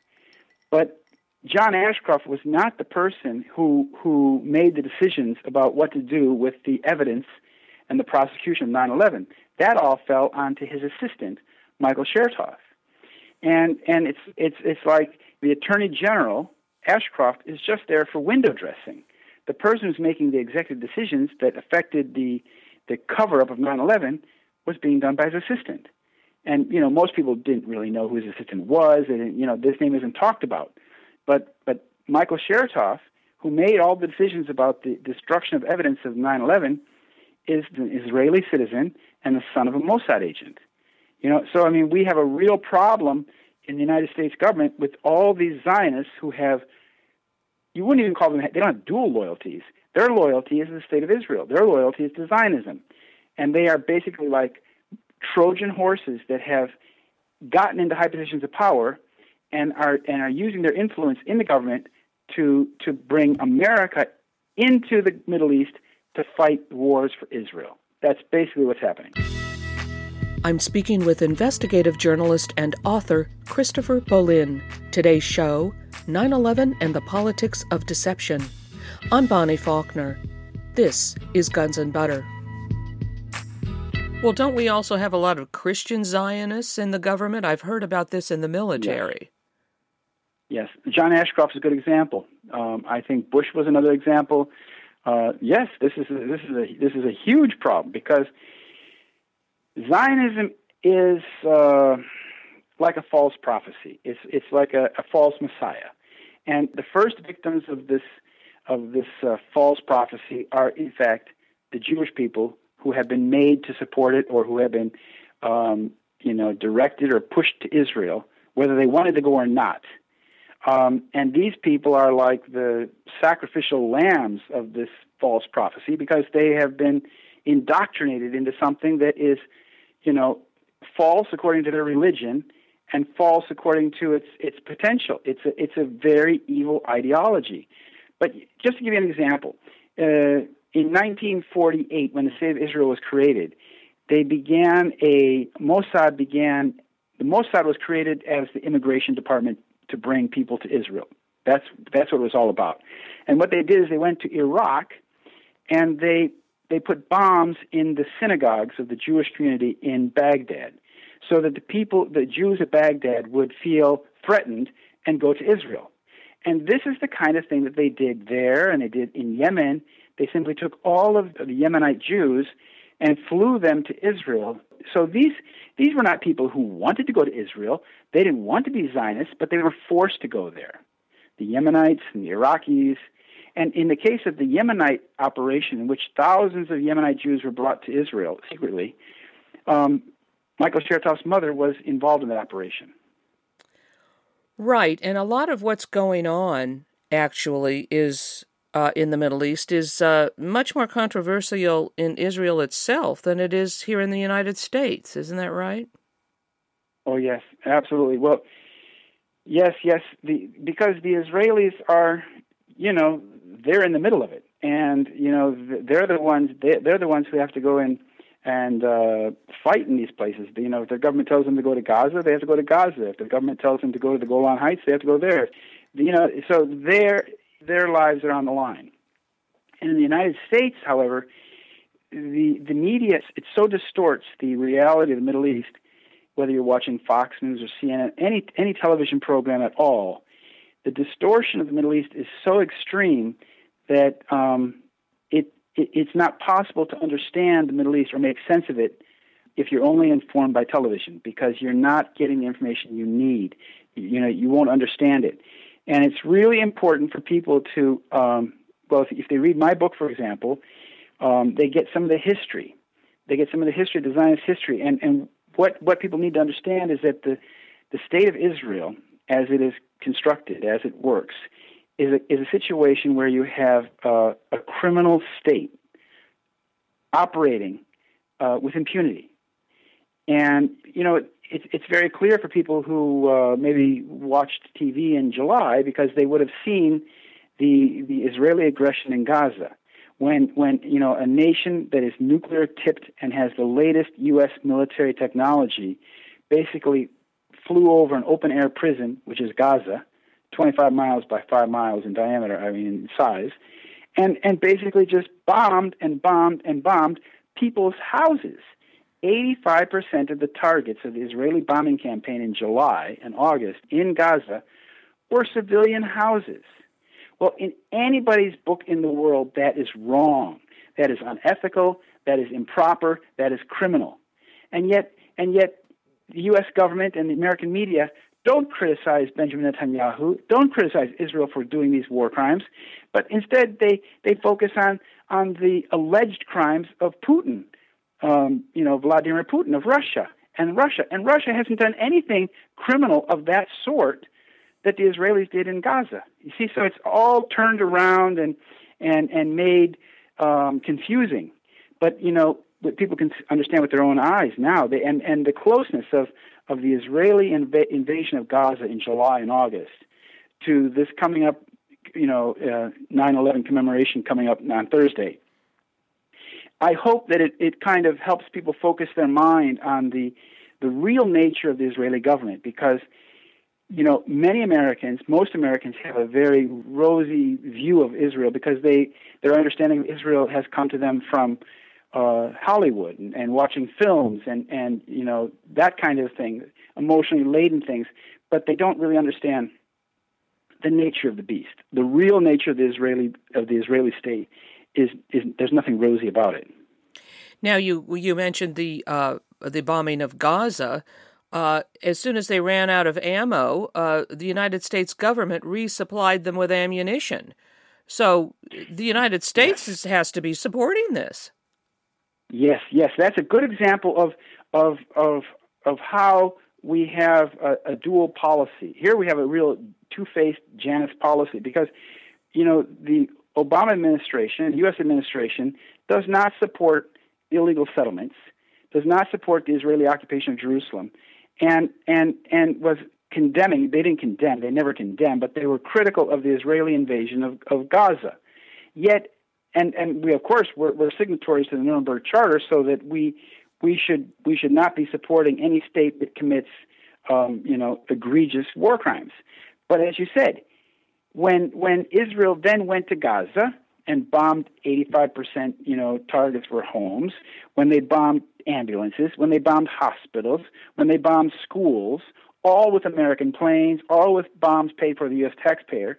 But John Ashcroft was not the person who who made the decisions about what to do with the evidence and the prosecution of 9/11. That all fell onto his assistant, Michael Chertoff. And and it's it's it's like the Attorney General Ashcroft is just there for window dressing. The person who's making the executive decisions that affected the the cover up of 9 11 was being done by his assistant. And, you know, most people didn't really know who his assistant was, and, you know, this name isn't talked about. But, but Michael Chertoff, who made all the decisions about the destruction of evidence of 9 11, is an Israeli citizen and the son of a Mossad agent. You know, so I mean, we have a real problem in the United States government with all these Zionists who have, you wouldn't even call them, they don't have dual loyalties. Their loyalty is the state of Israel. Their loyalty is to Zionism. And they are basically like Trojan horses that have gotten into high positions of power and are and are using their influence in the government to to bring America into the Middle East to fight wars for Israel. That's basically what's happening. I'm speaking with investigative journalist and author Christopher Bollyn. Today's show 9 11 and the Politics of Deception. I'm Bonnie Faulkner. This is Guns and Butter. Well, don't we also have a lot of Christian Zionists in the government? I've heard about this in the military. Yes, yes. John Ashcroft is a good example. Um, I think Bush was another example. Uh, yes, this is a, this is a this is a huge problem because Zionism is uh, like a false prophecy. It's it's like a, a false messiah, and the first victims of this of this uh, false prophecy are, in fact, the Jewish people who have been made to support it or who have been, um, you know, directed or pushed to Israel, whether they wanted to go or not. Um, and these people are like the sacrificial lambs of this false prophecy because they have been indoctrinated into something that is, you know, false according to their religion and false according to its its potential. It's a it's a very evil ideology. But just to give you an example, uh, in 1948, when the State of Israel was created, they began a Mossad began the Mossad was created as the immigration department to bring people to Israel. That's that's what it was all about. And what they did is they went to Iraq, and they they put bombs in the synagogues of the Jewish community in Baghdad, so that the people, the Jews at Baghdad, would feel threatened and go to Israel. And this is the kind of thing that they did there and they did in Yemen. They simply took all of the Yemenite Jews and flew them to Israel. So these these were not people who wanted to go to Israel. They didn't want to be Zionists, but they were forced to go there. The Yemenites and the Iraqis. And in the case of the Yemenite operation, in which thousands of Yemenite Jews were brought to Israel secretly, um, Michael Chertoff's mother was involved in that operation. Right, and a lot of what's going on actually is uh, in the Middle East is uh, much more controversial in Israel itself than it is here in the United States. Isn't that right? Oh yes, absolutely. Well, yes, yes. The because the Israelis are, you know, they're in the middle of it, and you know, they're the ones. They're the ones who have to go in and uh, fight in these places. You know, if the government tells them to go to Gaza, they have to go to Gaza. If the government tells them to go to the Golan Heights, they have to go there. You know, so their their lives are on the line. And in the United States, however, the the media it so distorts the reality of the Middle East, whether you're watching Fox News or CNN, any any television program at all, the distortion of the Middle East is so extreme that um, it, it it's not possible to understand the Middle East or make sense of it if you're only informed by television because you're not getting the information you need. You know, you won't understand it. And it's really important for people to, um, well, if, if, they read my book, for example, um, they get some of the history. They get some of the history, the Zionist history. And, and what, what people need to understand is that the, the state of Israel, as it is constructed, as it works, is a, is a situation where you have uh, a criminal state operating uh, with impunity. And, you know, it, it's very clear for people who uh, maybe watched TV in July because they would have seen the, the Israeli aggression in Gaza. When, when, you know, a nation that is nuclear tipped and has the latest U.S. military technology basically flew over an open air prison, which is Gaza, 25 miles by 5 miles in diameter, I mean, in size, and, and basically just bombed and bombed and bombed people's houses 85% of the targets of the Israeli bombing campaign in July and August in Gaza were civilian houses. Well, in anybody's book in the world, that is wrong. That is unethical. That is improper. That is criminal. And yet, and yet, the U.S. government and the American media don't criticize Benjamin Netanyahu, don't criticize Israel for doing these war crimes, but instead they, they focus on, on the alleged crimes of Putin um, you know, Vladimir Putin of Russia and Russia. And Russia hasn't done anything criminal of that sort that the Israelis did in Gaza. You see, so it's all turned around and and and made um, confusing. But you know, people can understand with their own eyes now. They, and and the closeness of of the Israeli inv- invasion of Gaza in July and August to this coming up, you know, uh, 9/11 commemoration coming up on Thursday. I hope that it, it kind of helps people focus their mind on the the real nature of the Israeli government because you know many Americans, most Americans have a very rosy view of Israel because they their understanding of Israel has come to them from uh, Hollywood and, and watching films and and you know that kind of thing, emotionally laden things, but they don't really understand the nature of the beast, the real nature of the Israeli of the Israeli state is, is there's nothing rosy about it. Now you you mentioned the uh, the bombing of Gaza. Uh, as soon as they ran out of ammo, uh, the United States government resupplied them with ammunition. So the United States yes. has to be supporting this. Yes, yes, that's a good example of of of of how we have a, a dual policy. Here we have a real two-faced Janus policy because you know the Obama administration, U.S. administration, does not support illegal settlements, does not support the Israeli occupation of Jerusalem, and and and was condemning. They didn't condemn. They never condemned, but they were critical of the Israeli invasion of, of Gaza. Yet, and and we of course were, were signatories to the Nuremberg Charter, so that we we should we should not be supporting any state that commits um, you know egregious war crimes. But as you said, when when Israel then went to Gaza and bombed 85%, you know, targets were homes, when they bombed ambulances, when they bombed hospitals, when they bombed schools, all with American planes, all with bombs paid for the U.S. taxpayer.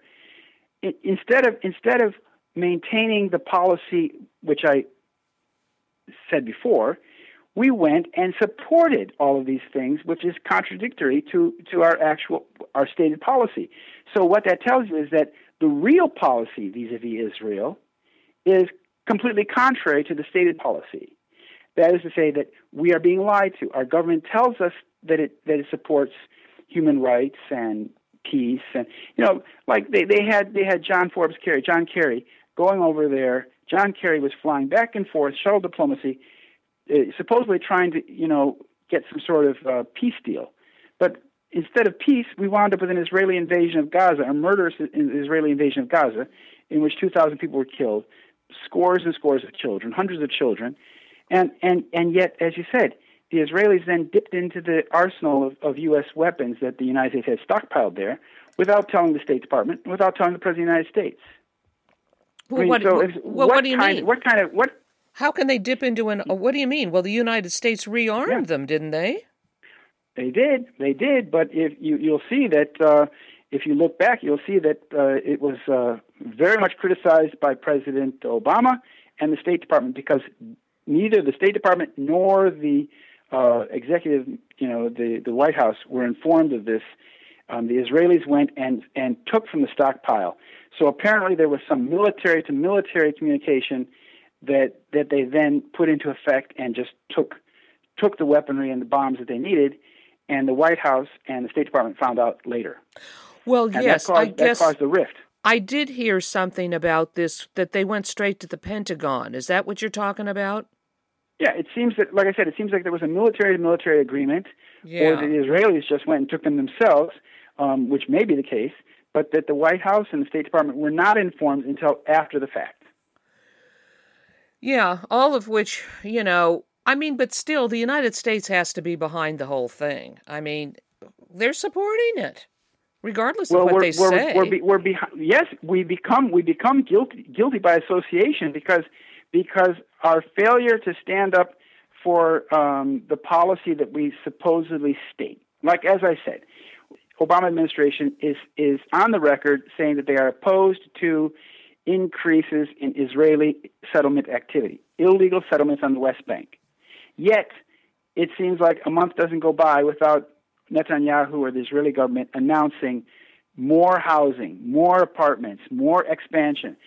Instead of instead of maintaining the policy which I said before, we went and supported all of these things, which is contradictory to, to our actual our stated policy. So what that tells you is that the real policy vis-a-vis Israel is completely contrary to the stated policy. That is to say that we are being lied to. Our government tells us that it that it supports human rights and peace and you know like they, they had they had John Forbes Kerry John Kerry going over there. John Kerry was flying back and forth shuttle diplomacy uh, supposedly trying to, you know, get some sort of uh, peace deal. But instead of peace, we wound up with an Israeli invasion of Gaza, a murderous Israeli invasion of Gaza, in which 2,000 people were killed, scores and scores of children, hundreds of children, and and and yet, as you said, the Israelis then dipped into the arsenal of, of U.S. weapons that the United States had stockpiled there, without telling the State Department, without telling the President of the United States. Well, I mean, what, so if- well, what what do you kind, mean? What kind of what? How can they dip into an? uh, What do you mean? Well, the United States rearmed Yeah. them, didn't they? They did, they did, but if you you'll see that uh, if you look back, you'll see that uh, it was uh, very much criticized by President Obama and the State Department because neither the State Department nor the uh, executive, you know, the the White House were informed of this. Um, the Israelis went and and took from the stockpile. So apparently there was some military to military communication that that they then put into effect and just took took the weaponry and the bombs that they needed, and the White House and the State Department found out later. Well, And yes, that caused, I guess that caused the rift. I did hear something about this that they went straight to the Pentagon. Is that what you're talking about? Yeah, it seems that, like I said, it seems like there was a military to military agreement, or the Israelis just went and took them themselves, um, which may be the case, but that the White House and the State Department were not informed until after the fact. Yeah, all of which, you know, I mean, but still, the United States has to be behind the whole thing. I mean, they're supporting it, regardless well, of what we're, they we're, say. We're, be, we're behind. Yes, we become we become guilty guilty by association because because our failure to stand up for um, the policy that we supposedly state. Like as I said, Obama administration is is on the record saying that they are opposed to increases in Israeli settlement activity, illegal settlements on the West Bank. Yet, it seems like a month doesn't go by without Netanyahu or the Israeli government announcing more housing, more apartments, more expansion.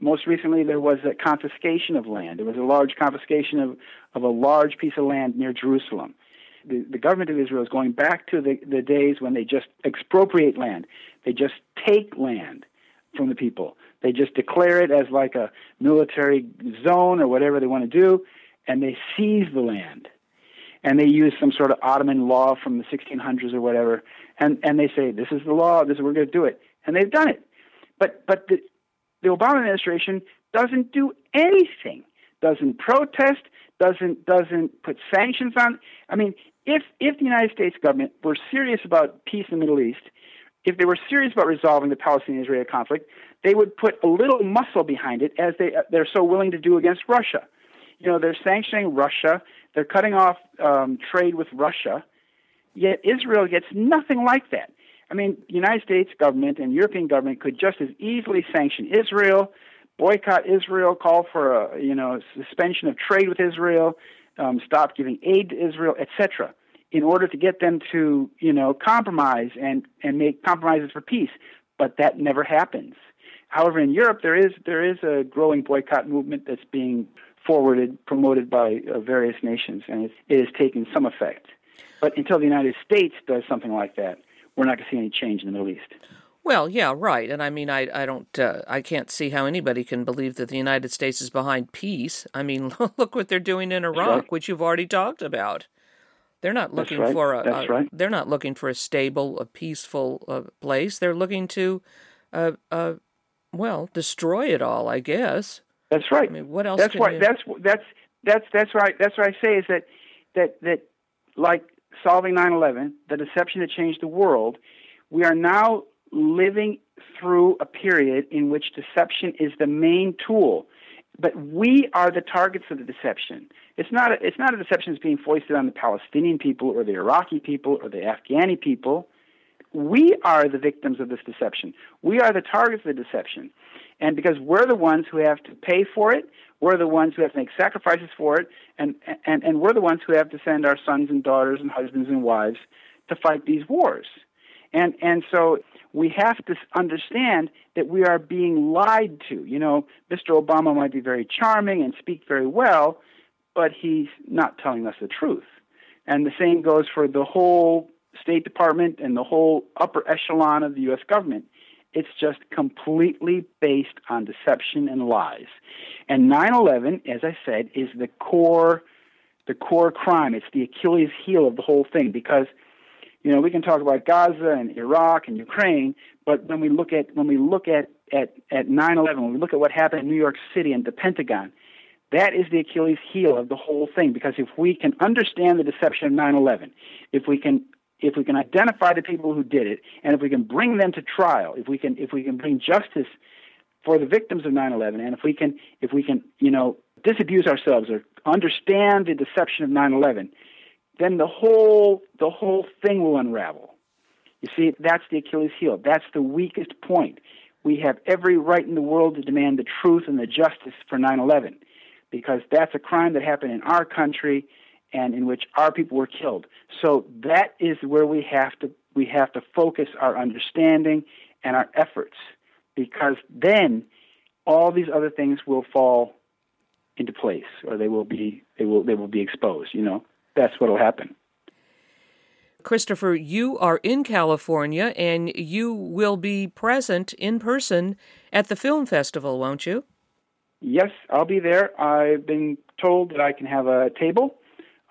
Most recently, there was a confiscation of land. There was a large confiscation of, of a large piece of land near Jerusalem. The, the government of Israel is going back to the, the days when they just expropriate land. They just take land from the people. They just declare it as like a military zone or whatever they want to do, and they seize the land. And they use some sort of Ottoman law from the 1600s or whatever, and, and they say, this is the law, this is we're going to do it. And they've done it. But, but the, the Obama administration doesn't do anything, doesn't protest, doesn't, doesn't put sanctions on. I mean, if, if the United States government were serious about peace in the Middle East, if they were serious about resolving the Palestinian-Israeli conflict, they would put a little muscle behind it, as they they're so willing to do against Russia. You know, they're sanctioning Russia, they're cutting off um, trade with Russia, yet Israel gets nothing like that. I mean, the United States government and European government could just as easily sanction Israel, boycott Israel, call for a you know suspension of trade with Israel, um, stop giving aid to Israel, etc in order to get them to, you know, compromise and, and make compromises for peace. But that never happens. However, in Europe, there is there is a growing boycott movement that's being forwarded, promoted by uh, various nations, and it, it is taking some effect. But until the United States does something like that, we're not going to see any change in the Middle East. Well, yeah, right. And I mean, I, I don't, uh, I can't see how anybody can believe that the United States is behind peace. I mean, look what they're doing in Iraq, right. which you've already talked about. They're not looking right. for a, a- right. they're not looking for a stable, a peaceful uh, place. They're looking to, uh, uh, well, destroy it all. I guess. That's right. I mean, what else? that's can why you... that's that's that's that's right that's what I say is that that that like solving 9/11 the deception that changed the world we are now living through a period in which deception is the main tool. But we are the targets of the deception. It's not a, it's not a deception that's being foisted on the Palestinian people or the Iraqi people or the Afghani people. We are the victims of this deception. We are the targets of the deception. And because we're the ones who have to pay for it, we're the ones who have to make sacrifices for it, and, and, and we're the ones who have to send our sons and daughters and husbands and wives to fight these wars. And, and so we have to understand that we are being lied to. You know, Mr. Obama might be very charming and speak very well, but he's not telling us the truth. And the same goes for the whole State Department and the whole upper echelon of the U.S. government. It's just completely based on deception and lies. And 9/11, as I said, is the core the core crime. It's the Achilles heel of the whole thing because you know, we can talk about Gaza and Iraq and Ukraine, but when we look at when we look at at at 9/11, when we look at what happened in New York City and the Pentagon, that is the Achilles heel of the whole thing because if we can understand the deception of 9/11, if we can if we can identify the people who did it, and if we can bring them to trial, if we can if we can bring justice for the victims of 9/11, and if we can if we can you know disabuse ourselves or understand the deception of 9/11, then the whole the whole thing will unravel. You see, that's the Achilles heel. That's the weakest point. We have every right in the world to demand the truth and the justice for 9/11 because that's a crime that happened in our country and in which our people were killed. So that is where we have to we have to focus our understanding and our efforts because then all these other things will fall into place or they will be they will they will be exposed, you know. That's what will happen. Christopher, you are in California and you will be present in person at the film festival, won't you? Yes, I'll be there. I've been told that I can have a table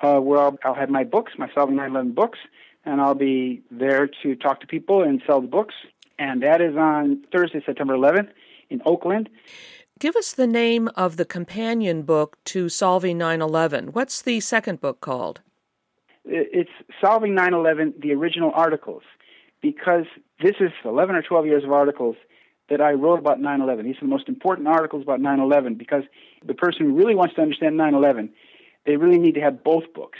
uh, where I'll, I'll, have my books, my Solving 9/11 books, and I'll be there to talk to people and sell the books. And that is on Thursday, September 11th in Oakland. Give us the name of the companion book to Solving 9/11. What's the second book called? It's Solving 9/11: The Original Articles, because this is 11 or 12 years of articles that I wrote about 9/11. These are the most important articles about 9/11 because the person who really wants to understand 9/11 they really need to have both books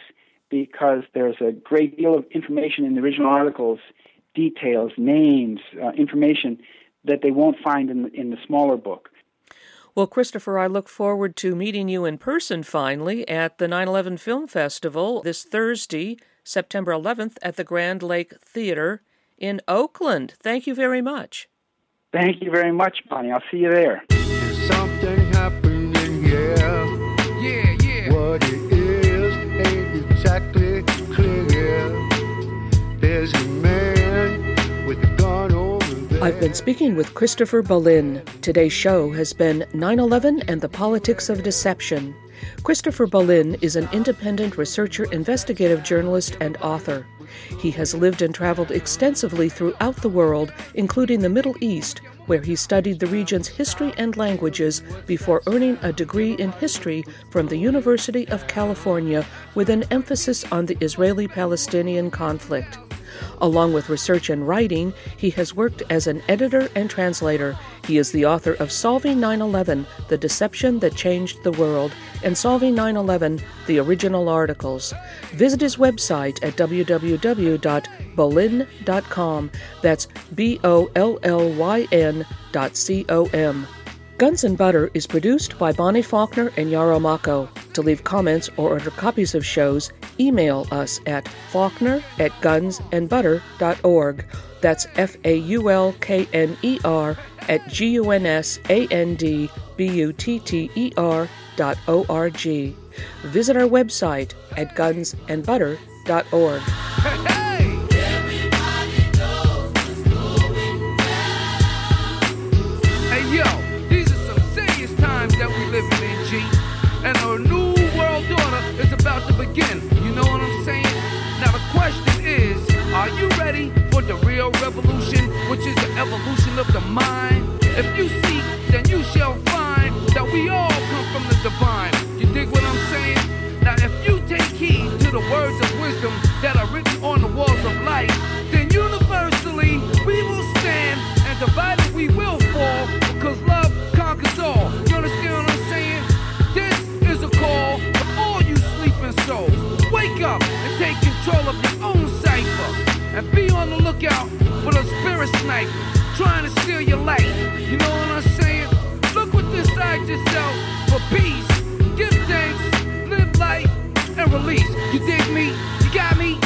because there's a great deal of information in the original articles, details, names, uh, information that they won't find in the, in the smaller book. Well, Christopher, I look forward to meeting you in person finally at the 9 11 Film Festival this Thursday, September 11th, at the Grand Lake Theater in Oakland. Thank you very much. Thank you very much, Bonnie. I'll see you there. Something I've been speaking with Christopher Bollyn. Today's show has been 9 11 and the Politics of Deception. Christopher Bollyn is an independent researcher, investigative journalist, and author. He has lived and traveled extensively throughout the world, including the Middle East, where he studied the region's history and languages before earning a degree in history from the University of California with an emphasis on the Israeli Palestinian conflict. Along with research and writing, he has worked as an editor and translator. He is the author of Solving 9 11 The Deception That Changed the World and Solving 9 11 The Original Articles. Visit his website at www.bollyn.com. That's B O L L Y N dot C O M. Guns and Butter is produced by Bonnie Faulkner and Yarrow Mako. To leave comments or order copies of shows, email us at faulkner at gunsandbutter.org. That's F A U L K N E R at G U N S A N D B U T T E R dot O R G. Visit our website at gunsandbutter.org. real revolution, which is the evolution of the mind? If you seek, then you shall find that we all come from the divine. Lookout for the spirit snipers trying to steal your life. You know what I'm saying? Look within inside yourself for peace. Give thanks, live life, and release. You dig me? You got me?